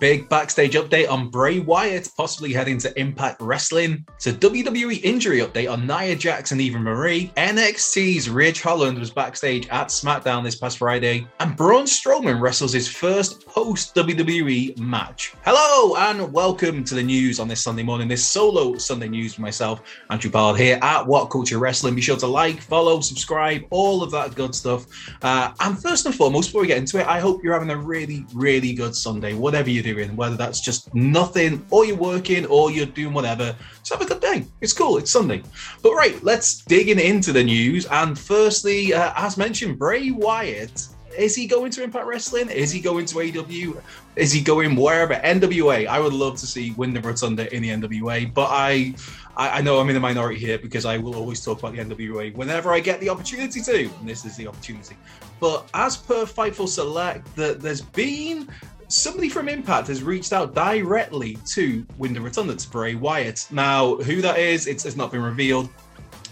Big backstage update on Bray Wyatt possibly heading to Impact Wrestling. It's a WWE injury update on Nia Jax and Eva Marie. NXT's Ridge Holland was backstage at SmackDown this past Friday, and Braun Strowman wrestles his first post WWE match. Hello and welcome to the news on this Sunday morning. This solo Sunday news for myself, Andrew Pollard here at What Culture Wrestling. Be sure to like, follow, subscribe, all of that good stuff. Uh, and first and foremost, before we get into it, I hope you're having a really, really good Sunday, whatever you do doing, whether that's just nothing, or you're working, or you're doing whatever. Just have a good day. It's cool. It's Sunday. But right, let's dig in into the news. And firstly, uh, as mentioned, Bray Wyatt. Is he going to Impact Wrestling? Is he going to AW? Is he going wherever? NWA. I would love to see Windham Rotunda in the NWA, but I, I, know I'm in the minority here because I will always talk about the NWA whenever I get the opportunity to, and this is the opportunity. But as per Fightful Select, that there's been somebody from Impact has reached out directly to Windham Rotunda to Bray Wyatt. Now, who that is, it's, it's not been revealed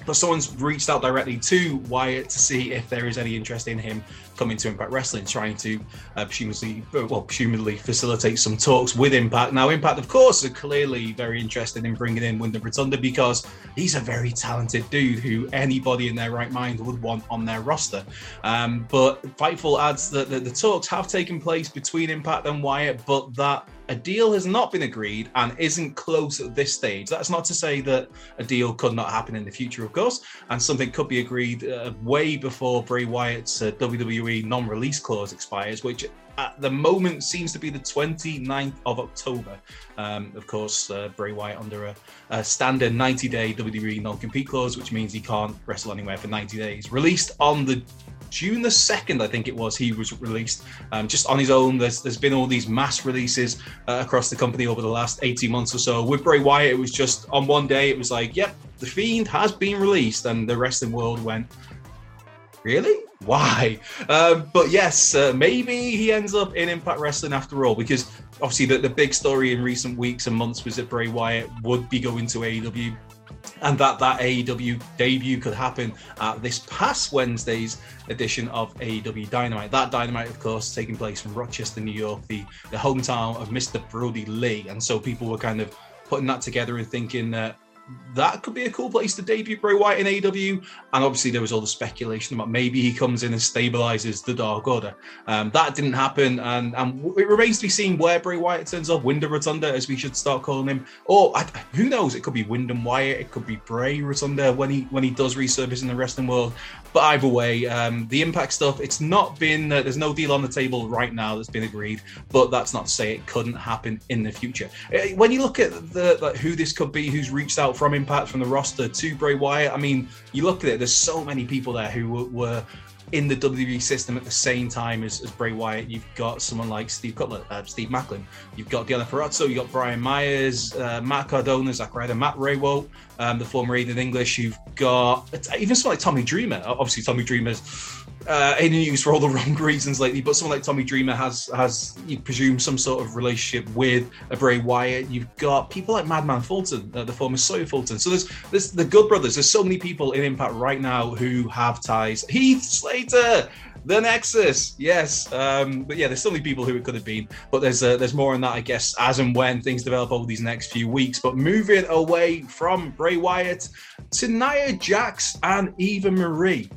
but someone's reached out directly to Wyatt to see if there is any interest in him coming to Impact Wrestling, trying to uh, presumably, well, presumably facilitate some talks with Impact. Now, Impact, of course, are clearly very interested in bringing in Windham Rotunda because he's a very talented dude who anybody in their right mind would want on their roster. Um, but Fightful adds that the, the talks have taken place between Impact and Wyatt, but that a deal has not been agreed and isn't close at this stage. That's not to say that a deal could not happen in the future, of course, and something could be agreed uh, way before Bray Wyatt's uh, WWE non release clause expires, which at the moment seems to be the 29th of October. Um, of course, uh, Bray Wyatt under a, a standard 90 day WWE non compete clause, which means he can't wrestle anywhere for 90 days. Released on the June the second, I think it was, he was released um, just on his own. There's there's been all these mass releases uh, across the company over the last 18 months or so. With Bray Wyatt, it was just on one day. It was like, yep, the Fiend has been released, and the wrestling world went, really? Why? Um, but yes, uh, maybe he ends up in Impact Wrestling after all, because obviously the, the big story in recent weeks and months was that Bray Wyatt would be going to AEW and that that AEW debut could happen at this past Wednesday's edition of AEW Dynamite. That Dynamite, of course, taking place in Rochester, New York, the, the hometown of Mr. Brodie Lee. And so people were kind of putting that together and thinking that that could be a cool place to debut Bray Wyatt in AEW. And obviously, there was all the speculation about maybe he comes in and stabilizes the Dark Order. Um, that didn't happen, and, and it remains to be seen where Bray Wyatt turns up. Windham Rotunda, as we should start calling him, or I, who knows? It could be Windham Wyatt. It could be Bray Rotunda when he when he does resurface in the wrestling world. But either way, um, the Impact stuff, it's not been, uh, there's no deal on the table right now that's been agreed, but that's not to say it couldn't happen in the future. Uh, when you look at the like, who this could be, who's reached out from Impact, from the roster to Bray Wyatt, I mean, you look at it, there's so many people there who were, were in the WWE system at the same time as, as Bray Wyatt. You've got someone like Steve Cutler, uh, Steve Maclin. You've got Deonna Purrazzo. You've got Brian Myers, uh, Matt Cardona, Zack Ryder, Matt Rehwoldt, um, the former Aiden English. You've got even someone like Tommy Dreamer. Obviously, Tommy Dreamer's uh, in news for all the wrong reasons lately. But someone like Tommy Dreamer has has you presume some sort of relationship with a Bray Wyatt. You've got people like Madman Fulton, uh, the former Sawyer Fulton. So there's there's the Good Brothers. There's so many people in Impact right now who have ties. Heath Slater. The Nexus, yes, um, but yeah, there's so many people who it could have been, but there's uh, there's more on that, I guess, as and when things develop over these next few weeks. But moving away from Bray Wyatt to Nia Jax and Eva Marie.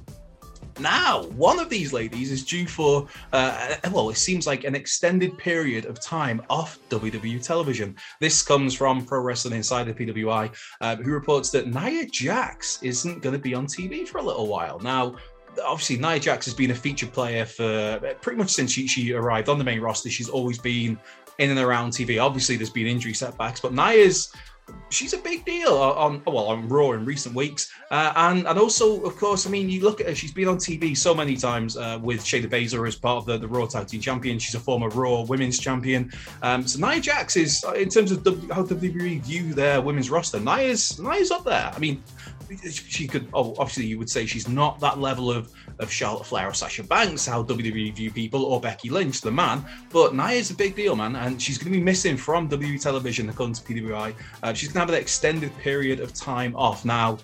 Now, one of these ladies is due for, uh, well, it seems like an extended period of time off WWE television. This comes from Pro Wrestling Insider PWI, uh, who reports that Nia Jax isn't going to be on TV for a little while. Now, obviously Nia Jax has been a featured player for pretty much since she, she arrived on the main roster. She's always been in and around TV. Obviously, there's been injury setbacks, but Nia's she's a big deal on well on Raw in recent weeks, uh, and and also of course I mean you look at her she's been on TV so many times uh, with Shayna Baszler as part of the, the Raw Tag Team Champion. She's a former Raw Women's Champion. Um, so Nia Jax is in terms of w, how WWE view their women's roster. Nia's Nia's up there. I mean she could oh obviously you would say she's not that level of of Charlotte Flair or Sasha Banks, how WWE view people, or Becky Lynch, the man. But Nia's a big deal, man, and she's going to be missing from WWE television according to PWI. Uh, she's going to have an extended period of time off. Now,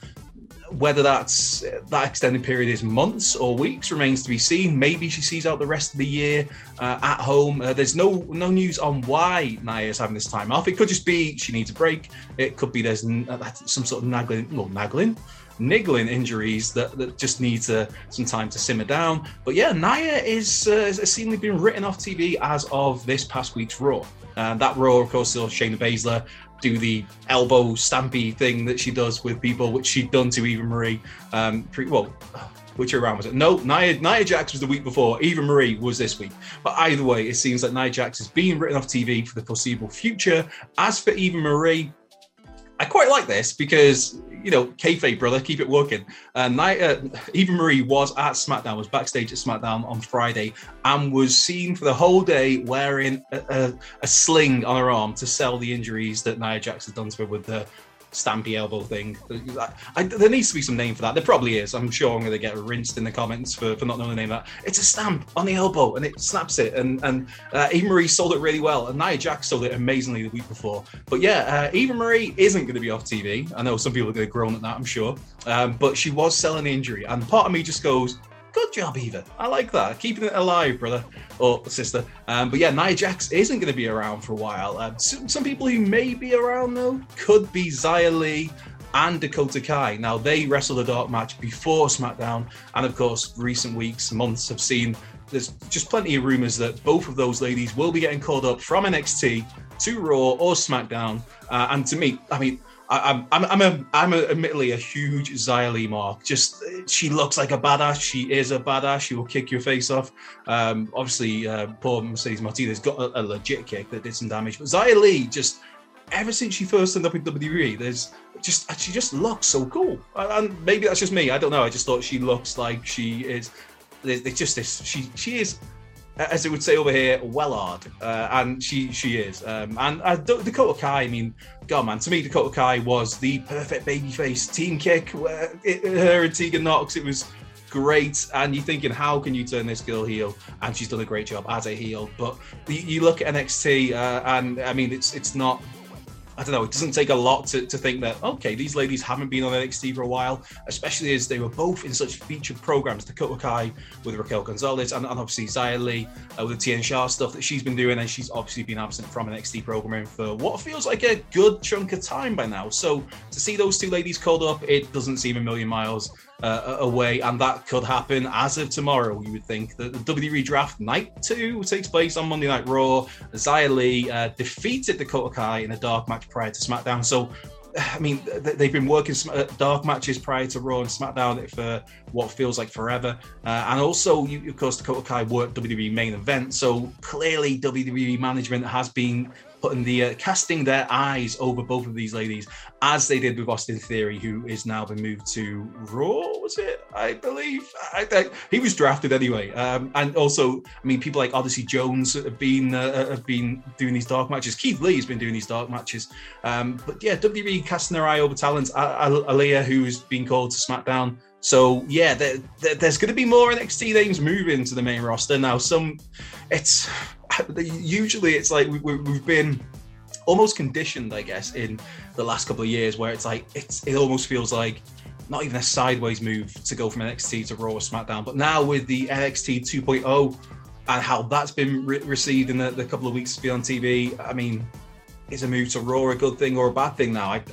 whether that's that extended period is months or weeks remains to be seen. Maybe she sees out the rest of the year uh, at home. Uh, there's no no news on why Nia is having this time off. It could just be she needs a break. It could be there's uh, some sort of nagging, well, nagging, niggling injuries that, that just needs uh, some time to simmer down. But yeah, Nia is uh, seemingly been written off TV as of this past week's Raw. And that Raw, of course, still Shayna Baszler do the elbow stampy thing that she does with people, which she'd done to Eva Marie. Um, pre- well, which round was it? No, Nia, Nia Jax was the week before. Eva Marie was this week. But either way, it seems like Nia Jax is being written off TV for the foreseeable future. As for Eva Marie, I quite like this because you know, kayfabe, brother, keep it working. Uh, Night, uh, Eva Marie was at SmackDown, was backstage at SmackDown on Friday, and was seen for the whole day wearing a, a, a sling on her arm to sell the injuries that Nia Jax has done to her with the stampy elbow thing. I, I, there needs to be some name for that. There probably is. I'm sure I'm going to get rinsed in the comments for, for not knowing the name of that. It's a stamp on the elbow and it snaps it. And and uh, Eva Marie sold it really well. And Nia Jax sold it amazingly the week before. But yeah, uh, Eva Marie isn't going to be off TV. I know some people are going to groan at that, I'm sure. Um, but she was selling the injury. And part of me just goes, Job, Eva. I like that. Keeping it alive, brother or sister. Um, but yeah, Nia Jax isn't going to be around for a while. Uh, some, some, people who may be around, though, could be Xia Li and Dakota Kai. Now, they wrestled a dark match before SmackDown. And of course, recent weeks, months have seen there's just plenty of rumors that both of those ladies will be getting called up from NXT to Raw or SmackDown. Uh, and to me, I mean, I, I'm, I'm, a, I'm a, admittedly a huge Li mark. Just she looks like a badass. She is a badass. She will kick your face off. Um, obviously, uh, poor Mercedes Martinez got a, a, legit kick that did some damage. But Li, just ever since she first turned up in WWE, there's just she just looks so cool. And maybe that's just me. I don't know. I just thought she looks like she is. There's, just this. She she is as it would say over here, Wellard, uh, and she she is. Um, and uh, Dakota Kai, I mean, God man, to me Dakota Kai was the perfect babyface team kick. Where it, her and Tegan Nox, it was great. And you're thinking, how can you turn this girl heel? And she's done a great job as a heel. But you, you look at NXT, uh, and I mean, it's it's not I don't know, it doesn't take a lot to, to think that, okay, these ladies haven't been on NXT for a while, especially as they were both in such featured programs, Dakota Kai with Raquel Gonzalez and, and obviously Xia Li uh, with the Tian Sha stuff that she's been doing. And she's obviously been absent from NXT programming for what feels like a good chunk of time by now. So to see those two ladies called up, it doesn't seem a million miles uh, away, and that could happen as of tomorrow. You would think that the WWE Draft Night Two takes place on Monday Night Raw. Xia Li uh, defeated Dakota Kai in a dark match prior to SmackDown, so. I mean, they've been working uh, dark matches prior to Raw and SmackDown for what feels like forever. Uh, and also, you, of course, Dakota Kai worked WWE main event. So clearly, WWE management has been putting the uh, casting their eyes over both of these ladies as they did with Austin Theory, who is now been moved to Raw. Was it? I believe I, I, he was drafted anyway. Um, and also, I mean, people like Odyssey Jones have been uh, uh have been doing these dark matches. Keith Lee has been doing these dark matches. Um, but yeah, WWE casting their eye over talent. Aliyah, who's been called to SmackDown. So yeah, there, there, there's going to be more NXT names moving to the main roster now. Some, it's usually it's like we, we've been almost conditioned, I guess, in the last couple of years, where it's like it's it almost feels like not even a sideways move to go from NXT to Raw or SmackDown. But now with the NXT 2.0 and how that's been re- received in the, the, couple of weeks to be on TV, I mean, is a move to Raw a good thing or a bad thing now? I,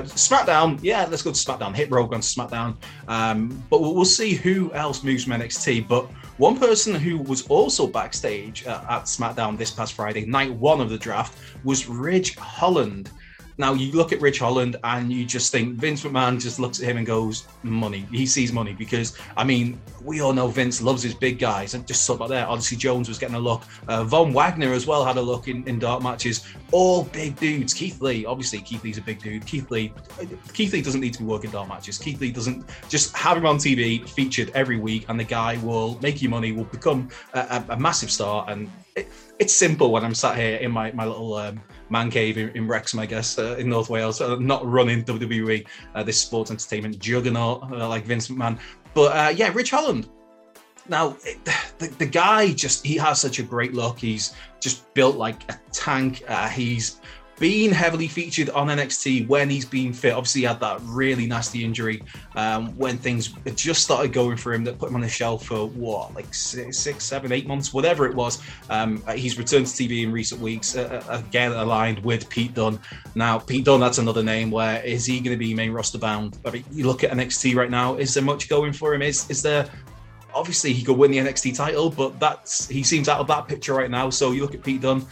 SmackDown, yeah, let's go to SmackDown. Hit Row on SmackDown. Um, but we'll, we'll, see who else moves from NXT. But one person who was also backstage uh, at SmackDown this past Friday, night one of the draft, was Ridge Holland. Now you look at Ridge Holland and you just think Vince McMahon just looks at him and goes, money. He sees money because I mean, we all know Vince loves his big guys and just talk about that. Odyssey Jones was getting a look. Uh, Von Wagner as well had a look in, in dark matches. All big dudes. Keith Lee, obviously Keith Lee's a big dude. Keith Lee, Keith Lee doesn't need to be working dark matches. Keith Lee doesn't just have him on TV featured every week and the guy will make you money, will become a, a, a massive star. And it, it's simple when I'm sat here in my, my little um, man cave in, in Wrexham, I guess, uh, in North Wales, uh, not running WWE, uh, this sports entertainment juggernaut uh, like Vince McMahon. But uh, yeah, Ridge Holland. Now, it, the, the guy just, he has such a great look. He's just built like a tank. Uh, he's been heavily featured on NXT when he's been fit. Obviously, he had that really nasty injury um, when things just started going for him that put him on the shelf for what, like six, six seven, eight months, whatever it was. Um, he's returned to TV in recent weeks, uh, uh, again aligned with Pete Dunne. Now, Pete Dunne, that's another name. Where is he going to be main roster bound? I mean, you look at NXT right now. Is there much going for him? Is is there obviously he could win the NXT title, but that's he seems out of that picture right now. So you look at Pete Dunne,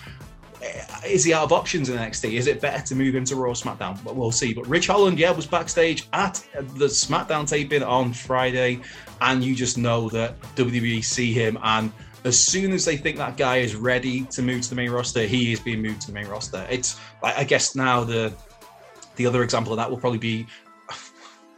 Eh, is he out of options in NXT? Is it better to move him to Raw SmackDown? But we'll see. But Ridge Holland, yeah, was backstage at the SmackDown taping on Friday, and you just know that WWE see him, and as soon as they think that guy is ready to move to the main roster, he is being moved to the main roster. It's, I guess, now the the other example of that will probably be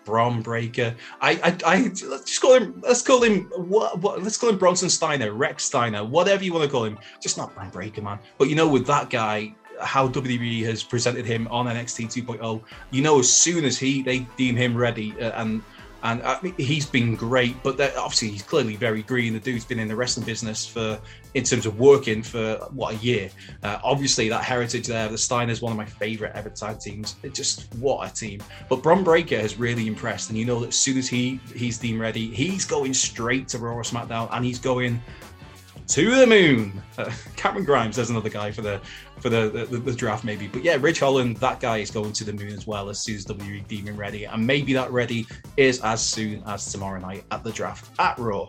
Bron Breakker. I, I, I let's just call him. Let's call him what, what? Let's call him Bronson Steiner, Rex Steiner, whatever you want to call him. Just not Bron Breakker, man. But you know, with that guy, how WWE has presented him on NXT 2.0, you know, as soon as he they deem him ready uh, and and I mean, he's been great. But obviously, he's clearly very green. The dude's been in the wrestling business for, in terms of working for what a year. Uh, obviously, that heritage there. The Steiners, one of my favorite ever tag teams. It just what a team. But Bron Breakker has really impressed, and you know that as soon as he he's team ready, he's going straight to Raw or SmackDown, and he's going to the moon. Uh, Cameron Grimes, there's another guy for the for the, the, the draft maybe, but yeah, Ridge Holland, that guy is going to the moon as well as soon as WWE deem ready, and maybe that ready is as soon as tomorrow night at the draft at Raw.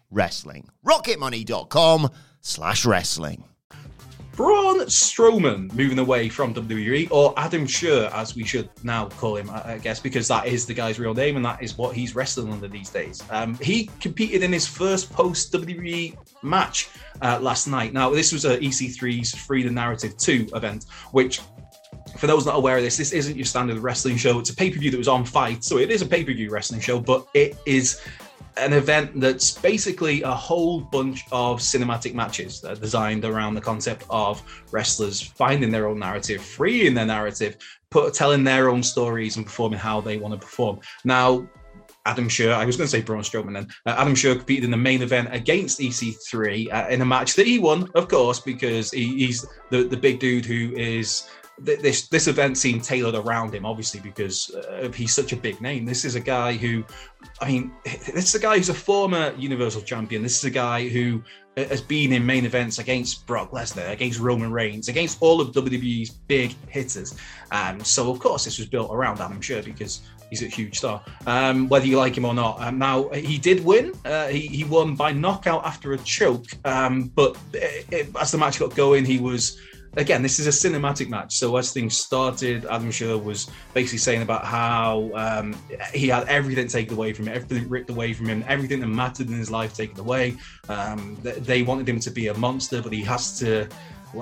wrestling. rocketmoney.com slash wrestling. Braun Strowman moving away from WWE, or Adam Scherr, as we should now call him, I guess, because that is the guy's real name and that is what he's wrestling under these days. Um, he competed in his first post WWE match uh, last night. Now, this was a EC3's Free the Narrative 2 event, which for those not aware of this, this isn't your standard wrestling show. It's a pay per view that was on FITE, so it is a pay per view wrestling show, but it is an event that's basically a whole bunch of cinematic matches that are designed around the concept of wrestlers finding their own narrative, freeing their narrative, put, telling their own stories, and performing how they want to perform. Now, Adam Scherr, I was going to say Braun Strowman then. Uh, Adam Scherr competed in the main event against EC3 uh, in a match that he won, of course, because he, he's the, the big dude who is this this event seemed tailored around him, obviously because uh, he's such a big name. This is a guy who, I mean, this is a guy who's a former Universal Champion. This is a guy who has been in main events against Brock Lesnar, against Roman Reigns, against all of WWE's big hitters. Um, so of course this was built around that, I'm sure, because he's a huge star, um, whether you like him or not. Um, now he did win. Uh, he, he won by knockout after a choke, um, but it, it, as the match got going, he was again, this is a cinematic match. So as things started, Adam Scherr was basically saying about how um, he had everything taken away from him, everything ripped away from him, everything that mattered in his life taken away. Um, they wanted him to be a monster, but he has to.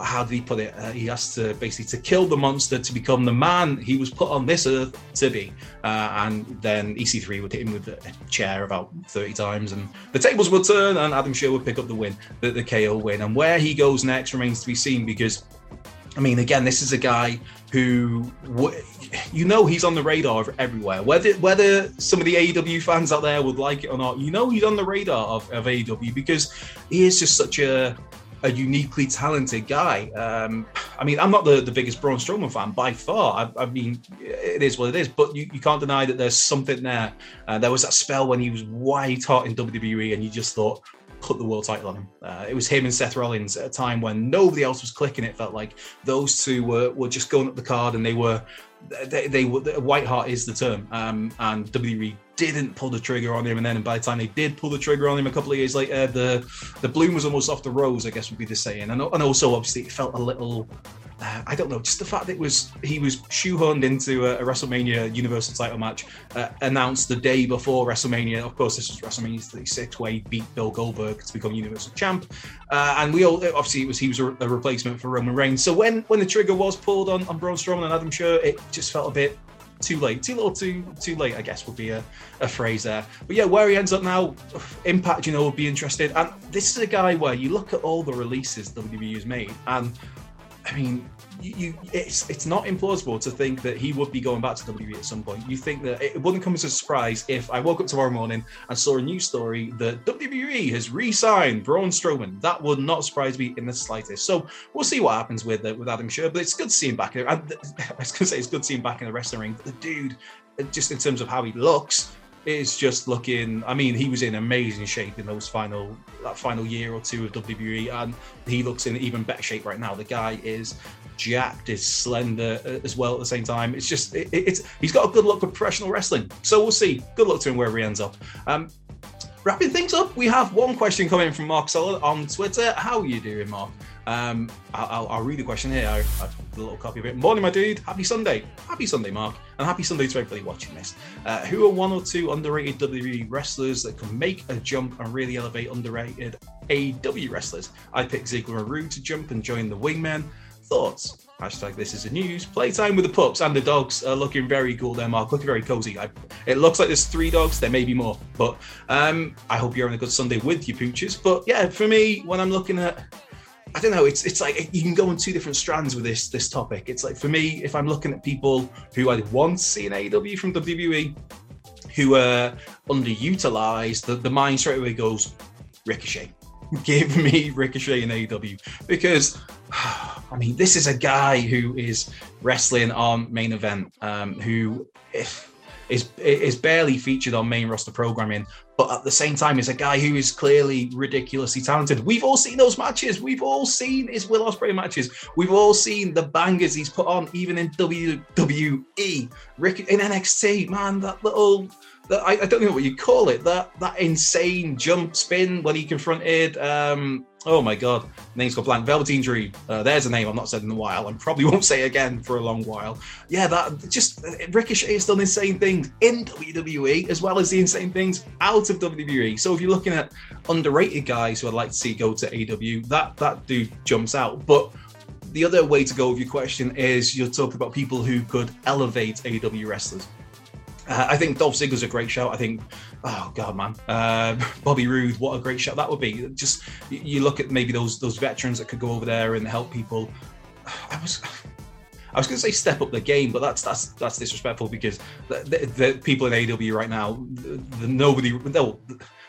How did he put it? Uh, he has to basically to kill the monster to become the man he was put on this earth to be. Uh, and then EC3 would hit him with a chair about 30 times, and the tables would turn, and Adam Scherr would pick up the win, the, the KO win. And where he goes next remains to be seen because I mean, again, this is a guy who, you know, he's on the radar everywhere. Whether whether some of the AEW fans out there would like it or not, you know, he's on the radar of, of AEW because he is just such a a uniquely talented guy. Um, I mean, I'm not the, the biggest Braun Strowman fan by far. I, I mean, it is what it is, but you, you can't deny that there's something there. Uh, there was that spell when he was white hot in WWE, and you just thought, put the world title on him. Uh, it was him and Seth Rollins at a time when nobody else was clicking. It felt like those two were, were just going up the card and they were they, they were white hot is the term. Um, and WWE didn't pull the trigger on him, and then and by the time they did pull the trigger on him a couple of years later, the the bloom was almost off the rose, I guess would be the saying. And, and also obviously it felt a little uh, I don't know, just the fact that it was he was shoehorned into a, a WrestleMania Universal Title match uh, announced the day before WrestleMania. Of course, this was WrestleMania 36, where he beat Bill Goldberg to become Universal Champ, uh, and we all obviously it was he was a, a, replacement for Roman Reigns. So when when the trigger was pulled on on Braun Strowman and Adam Scherr, it just felt a bit too late, too little, too too late. I guess would be a, a phrase there. But yeah, where he ends up now, Impact, you know, would be interested. And this is a guy where you look at all the releases WWE has made, and I mean, you, it's it's not implausible to think that he would be going back to WWE at some point. You think that it wouldn't come as a surprise if I woke up tomorrow morning and saw a news story that WWE has re-signed Braun Strowman. That would not surprise me in the slightest. So we'll see what happens with uh, with Adam Scherr. But it's good to see him back. I, I was to say it's good to see him back in the wrestling ring. But the dude, just in terms of how he looks, is just looking. I mean, he was in amazing shape in those final that final year or two of WWE, and he looks in even better shape right now. The guy is jacked, is slender uh, as well at the same time. It's just it, it's he's got a good look for professional wrestling. So we'll see. Good luck to him wherever he ends up. Um, wrapping things up, we have one question coming from Mark Soller on Twitter. How are you doing, Mark? Um, I'll, I'll, read the question here. I, have a little copy of it. Morning, my dude. Happy Sunday. Happy Sunday, Mark. And happy Sunday to everybody watching this. Uh, who are one or two underrated WWE wrestlers that can make a jump and really elevate underrated AW wrestlers? I picked Ziggler and Roode to jump and join the Wingmen. Thoughts? Hashtag this is the news. Playtime with the pups and the dogs are looking very cool there, Mark. Looking very cozy. I, it looks like there's three dogs. There may be more. But um, I hope you're having a good Sunday with your pooches. But yeah, for me, when I'm looking at I don't know. It's it's like you can go on two different strands with this this topic. It's like for me, if I'm looking at people who I to see an AEW from WWE, who are underutilized, the, the mind straight away goes Ricochet. Give me Ricochet in AEW because I mean this is a guy who is wrestling on main event, um, who if is is barely featured on main roster programming, but at the same time is a guy who is clearly ridiculously talented. We've all seen those matches. We've all seen his Will Ospreay matches. We've all seen the bangers he's put on, even in WWE, Rick in NXT. Man, that little I, I, don't know what you call it. That that insane jump spin when he confronted. Um, oh my god, name's got blank. Velveteen Dream. Uh, there's a name I've not said in a while, and probably won't say again for a long while. Yeah, that just Ricochet has done insane things in WWE as well as the insane things out of WWE. So if you're looking at underrated guys who I'd like to see go to AW, that that dude jumps out. But the other way to go with your question is you're talking about people who could elevate AW wrestlers. Uh, I think Dolph Ziggler's a great shout. I think, oh god, man, uh, Bobby Roode, what a great shout that would be. Just you look at maybe those those veterans that could go over there and help people. I was, I was going to say step up the game, but that's that's that's disrespectful because the, the, the people in AW right now, the, nobody, no,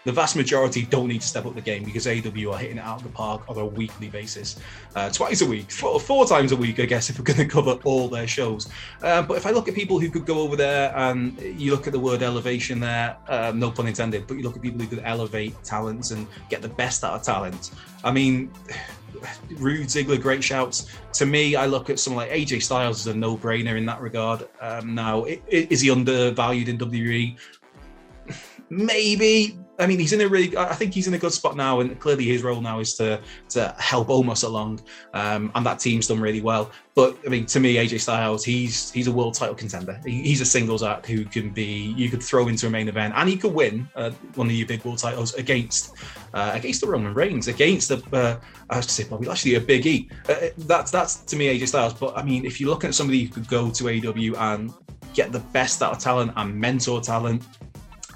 the vast majority don't need to step up the game because AW are hitting it out of the park on a weekly basis, uh, twice a week, four, four, times a week, I guess, if we're going to cover all their shows. Uh, but if I look at people who could go over there and you look at the word elevation there, um, no pun intended, but you look at people who could elevate talents and get the best out of talent. I mean, Roode Ziggler, great shouts. To me, I look at someone like AJ Styles as a no-brainer in that regard. Um, now, is he undervalued in WWE? Maybe, I mean, he's in a really. I think he's in a good spot now, and clearly his role now is to to help Omos along, um, and that team's done really well. But I mean, to me, AJ Styles, he's he's a world title contender. He, he's a singles act who can be you could throw into a main event, and he could win uh, one of your big world titles against uh, against the Roman Reigns, against the uh, I was to say Bobby Lashley, a Big E. Uh, that's that's to me AJ Styles. But I mean, if you're looking at somebody who could go to AW and get the best out of talent and mentor talent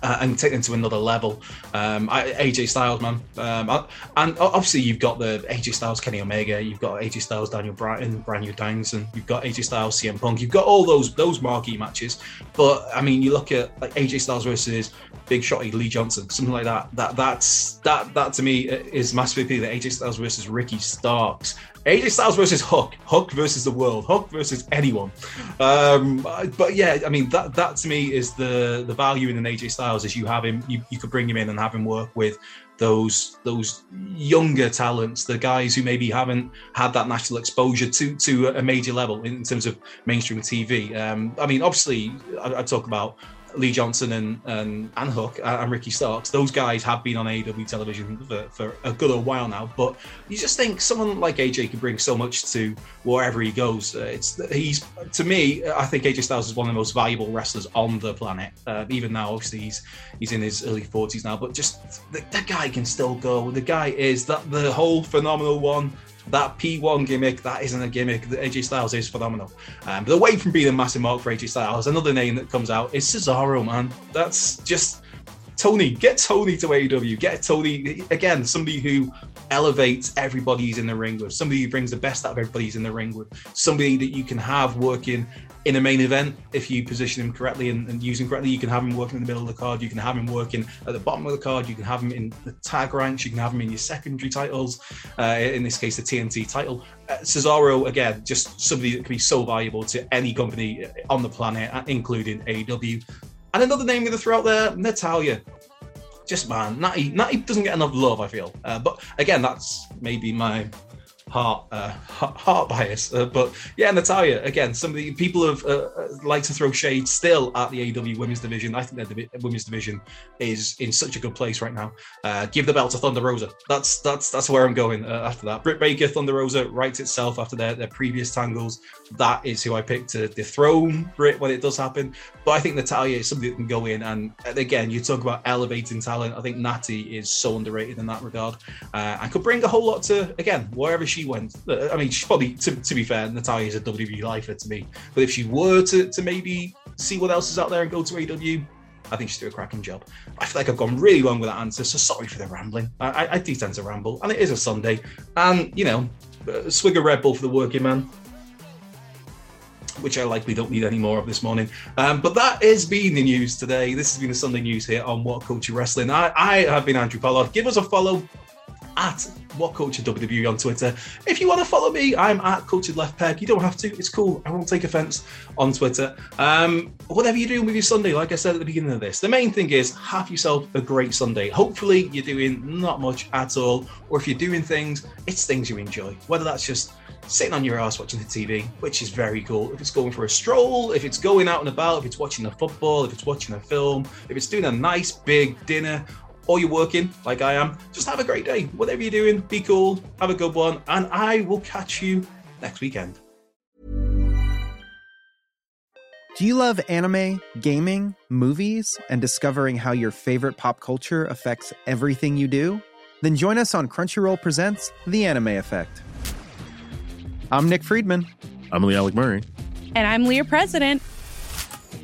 uh, and take them to another level. Um, AJ Styles, man, um, and obviously you've got the AJ Styles, Kenny Omega, you've got AJ Styles, Daniel Bryan, Bryan Danielson, you've got AJ Styles, CM Punk, you've got all those those marquee matches. But I mean, you look at like AJ Styles versus Big Shotty Lee Johnson, something like that. That that's that that to me is massively the AJ Styles versus Ricky Starks. AJ Styles versus Hook, Hook versus the world, Hook versus anyone. Um, but yeah, I mean that that to me is the the value in an AJ Styles is you have him, you, you could bring him in and have him work with those those younger talents, the guys who maybe haven't had that national exposure to to a major level in terms of mainstream TV. Um, I mean, obviously, I, I talk about Lee Johnson and and, and Hook and Ricky Starks, those guys have been on AEW television for, for a good old while now. But you just think someone like AJ can bring so much to wherever he goes. Uh, it's he's to me, I think AJ Styles is one of the most valuable wrestlers on the planet. Uh, even now, obviously he's he's in his early forties now, but just the, the guy can still go. The guy is that the whole phenomenal one that P1 gimmick, that isn't a gimmick. The AJ Styles is phenomenal. Um, but away from being a massive mark for AJ Styles, another name that comes out is Cesaro, man. That's just Tony. Get Tony to AEW. Get Tony again. Somebody who elevates everybody he's in the ring with. Somebody who brings the best out of everybody he's in the ring with. Somebody that you can have working in a main event if you position him correctly and, and use him correctly. You can have him working in the middle of the card. You can have him working at the bottom of the card. You can have him in the tag ranks. You can have him in your secondary titles. Uh, in this case, the TNT title. Uh, Cesaro again, just somebody that can be so valuable to any company on the planet, including AEW. And another name I'm going to throw out there, Natalya. just man, Natty, Natty doesn't get enough love. I feel, uh, but again, that's maybe my heart uh, heart bias. Uh, but yeah, Natalya again. Some of the people have uh, uh like to throw shade still at the AW Women's Division. I think the Women's Division is in such a good place right now. Uh, give the belt to Thunder Rosa. That's that's that's where I'm going uh, after that. Britt Baker, Thunder Rosa writes itself after their, their previous tangles. That is who I picked to dethrone Britt when it does happen. But I think Natalya is somebody that can go in and, and again, you talk about elevating talent. I think Natty is so underrated in that regard and could bring a whole lot to again wherever she went. I mean, she's probably, to, to be fair, Natalya is a WWE lifer to me. But if she were to, to maybe see what else is out there and go to AW, I think she's doing a cracking job. I feel like I've gone really long with that answer, so sorry for the rambling. I, I do tend to ramble, and it is a Sunday. And, you know, uh, swig a Red Bull for the working man which I likely don't need any more of this morning. Um, but that has been the news today. This has been the Sunday news here on What Culture Wrestling. I, I have been Andrew Pollard. Give us a follow at what culture WWE on Twitter. If you want to follow me, I'm at cultured left peg. You don't have to. It's cool. I won't take offense on Twitter. Um, whatever you're doing with your Sunday, like I said at the beginning of this, the main thing is have yourself a great Sunday. Hopefully, you're doing not much at all, or if you're doing things, it's things you enjoy. Whether that's just sitting on your ass watching the TV, which is very cool. If it's going for a stroll, if it's going out and about, if it's watching the football, if it's watching a film, if it's doing a nice big dinner, or you're working like I am, just have a great day. Whatever you're doing, be cool, have a good one, and I will catch you next weekend. Do you love anime, gaming, movies, and discovering how your favorite pop culture affects everything you do? Then join us on Crunchyroll Presents The Anime Effect. I'm Nick Friedman. I'm Lee Alec Murray. And I'm Leah President.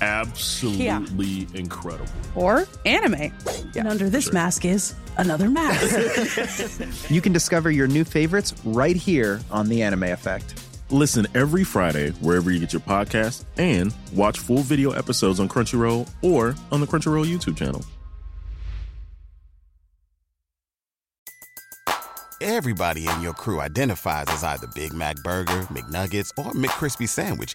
absolutely incredible. Or anime. And under this mask is another mask. you can discover your new favorites right here on The Anime Effect. Listen every Friday wherever you get your podcast and watch full video episodes on Crunchyroll or on the Crunchyroll YouTube channel. Everybody in your crew identifies as either Big Mac Burger, McNuggets, or McCrispy Sandwich.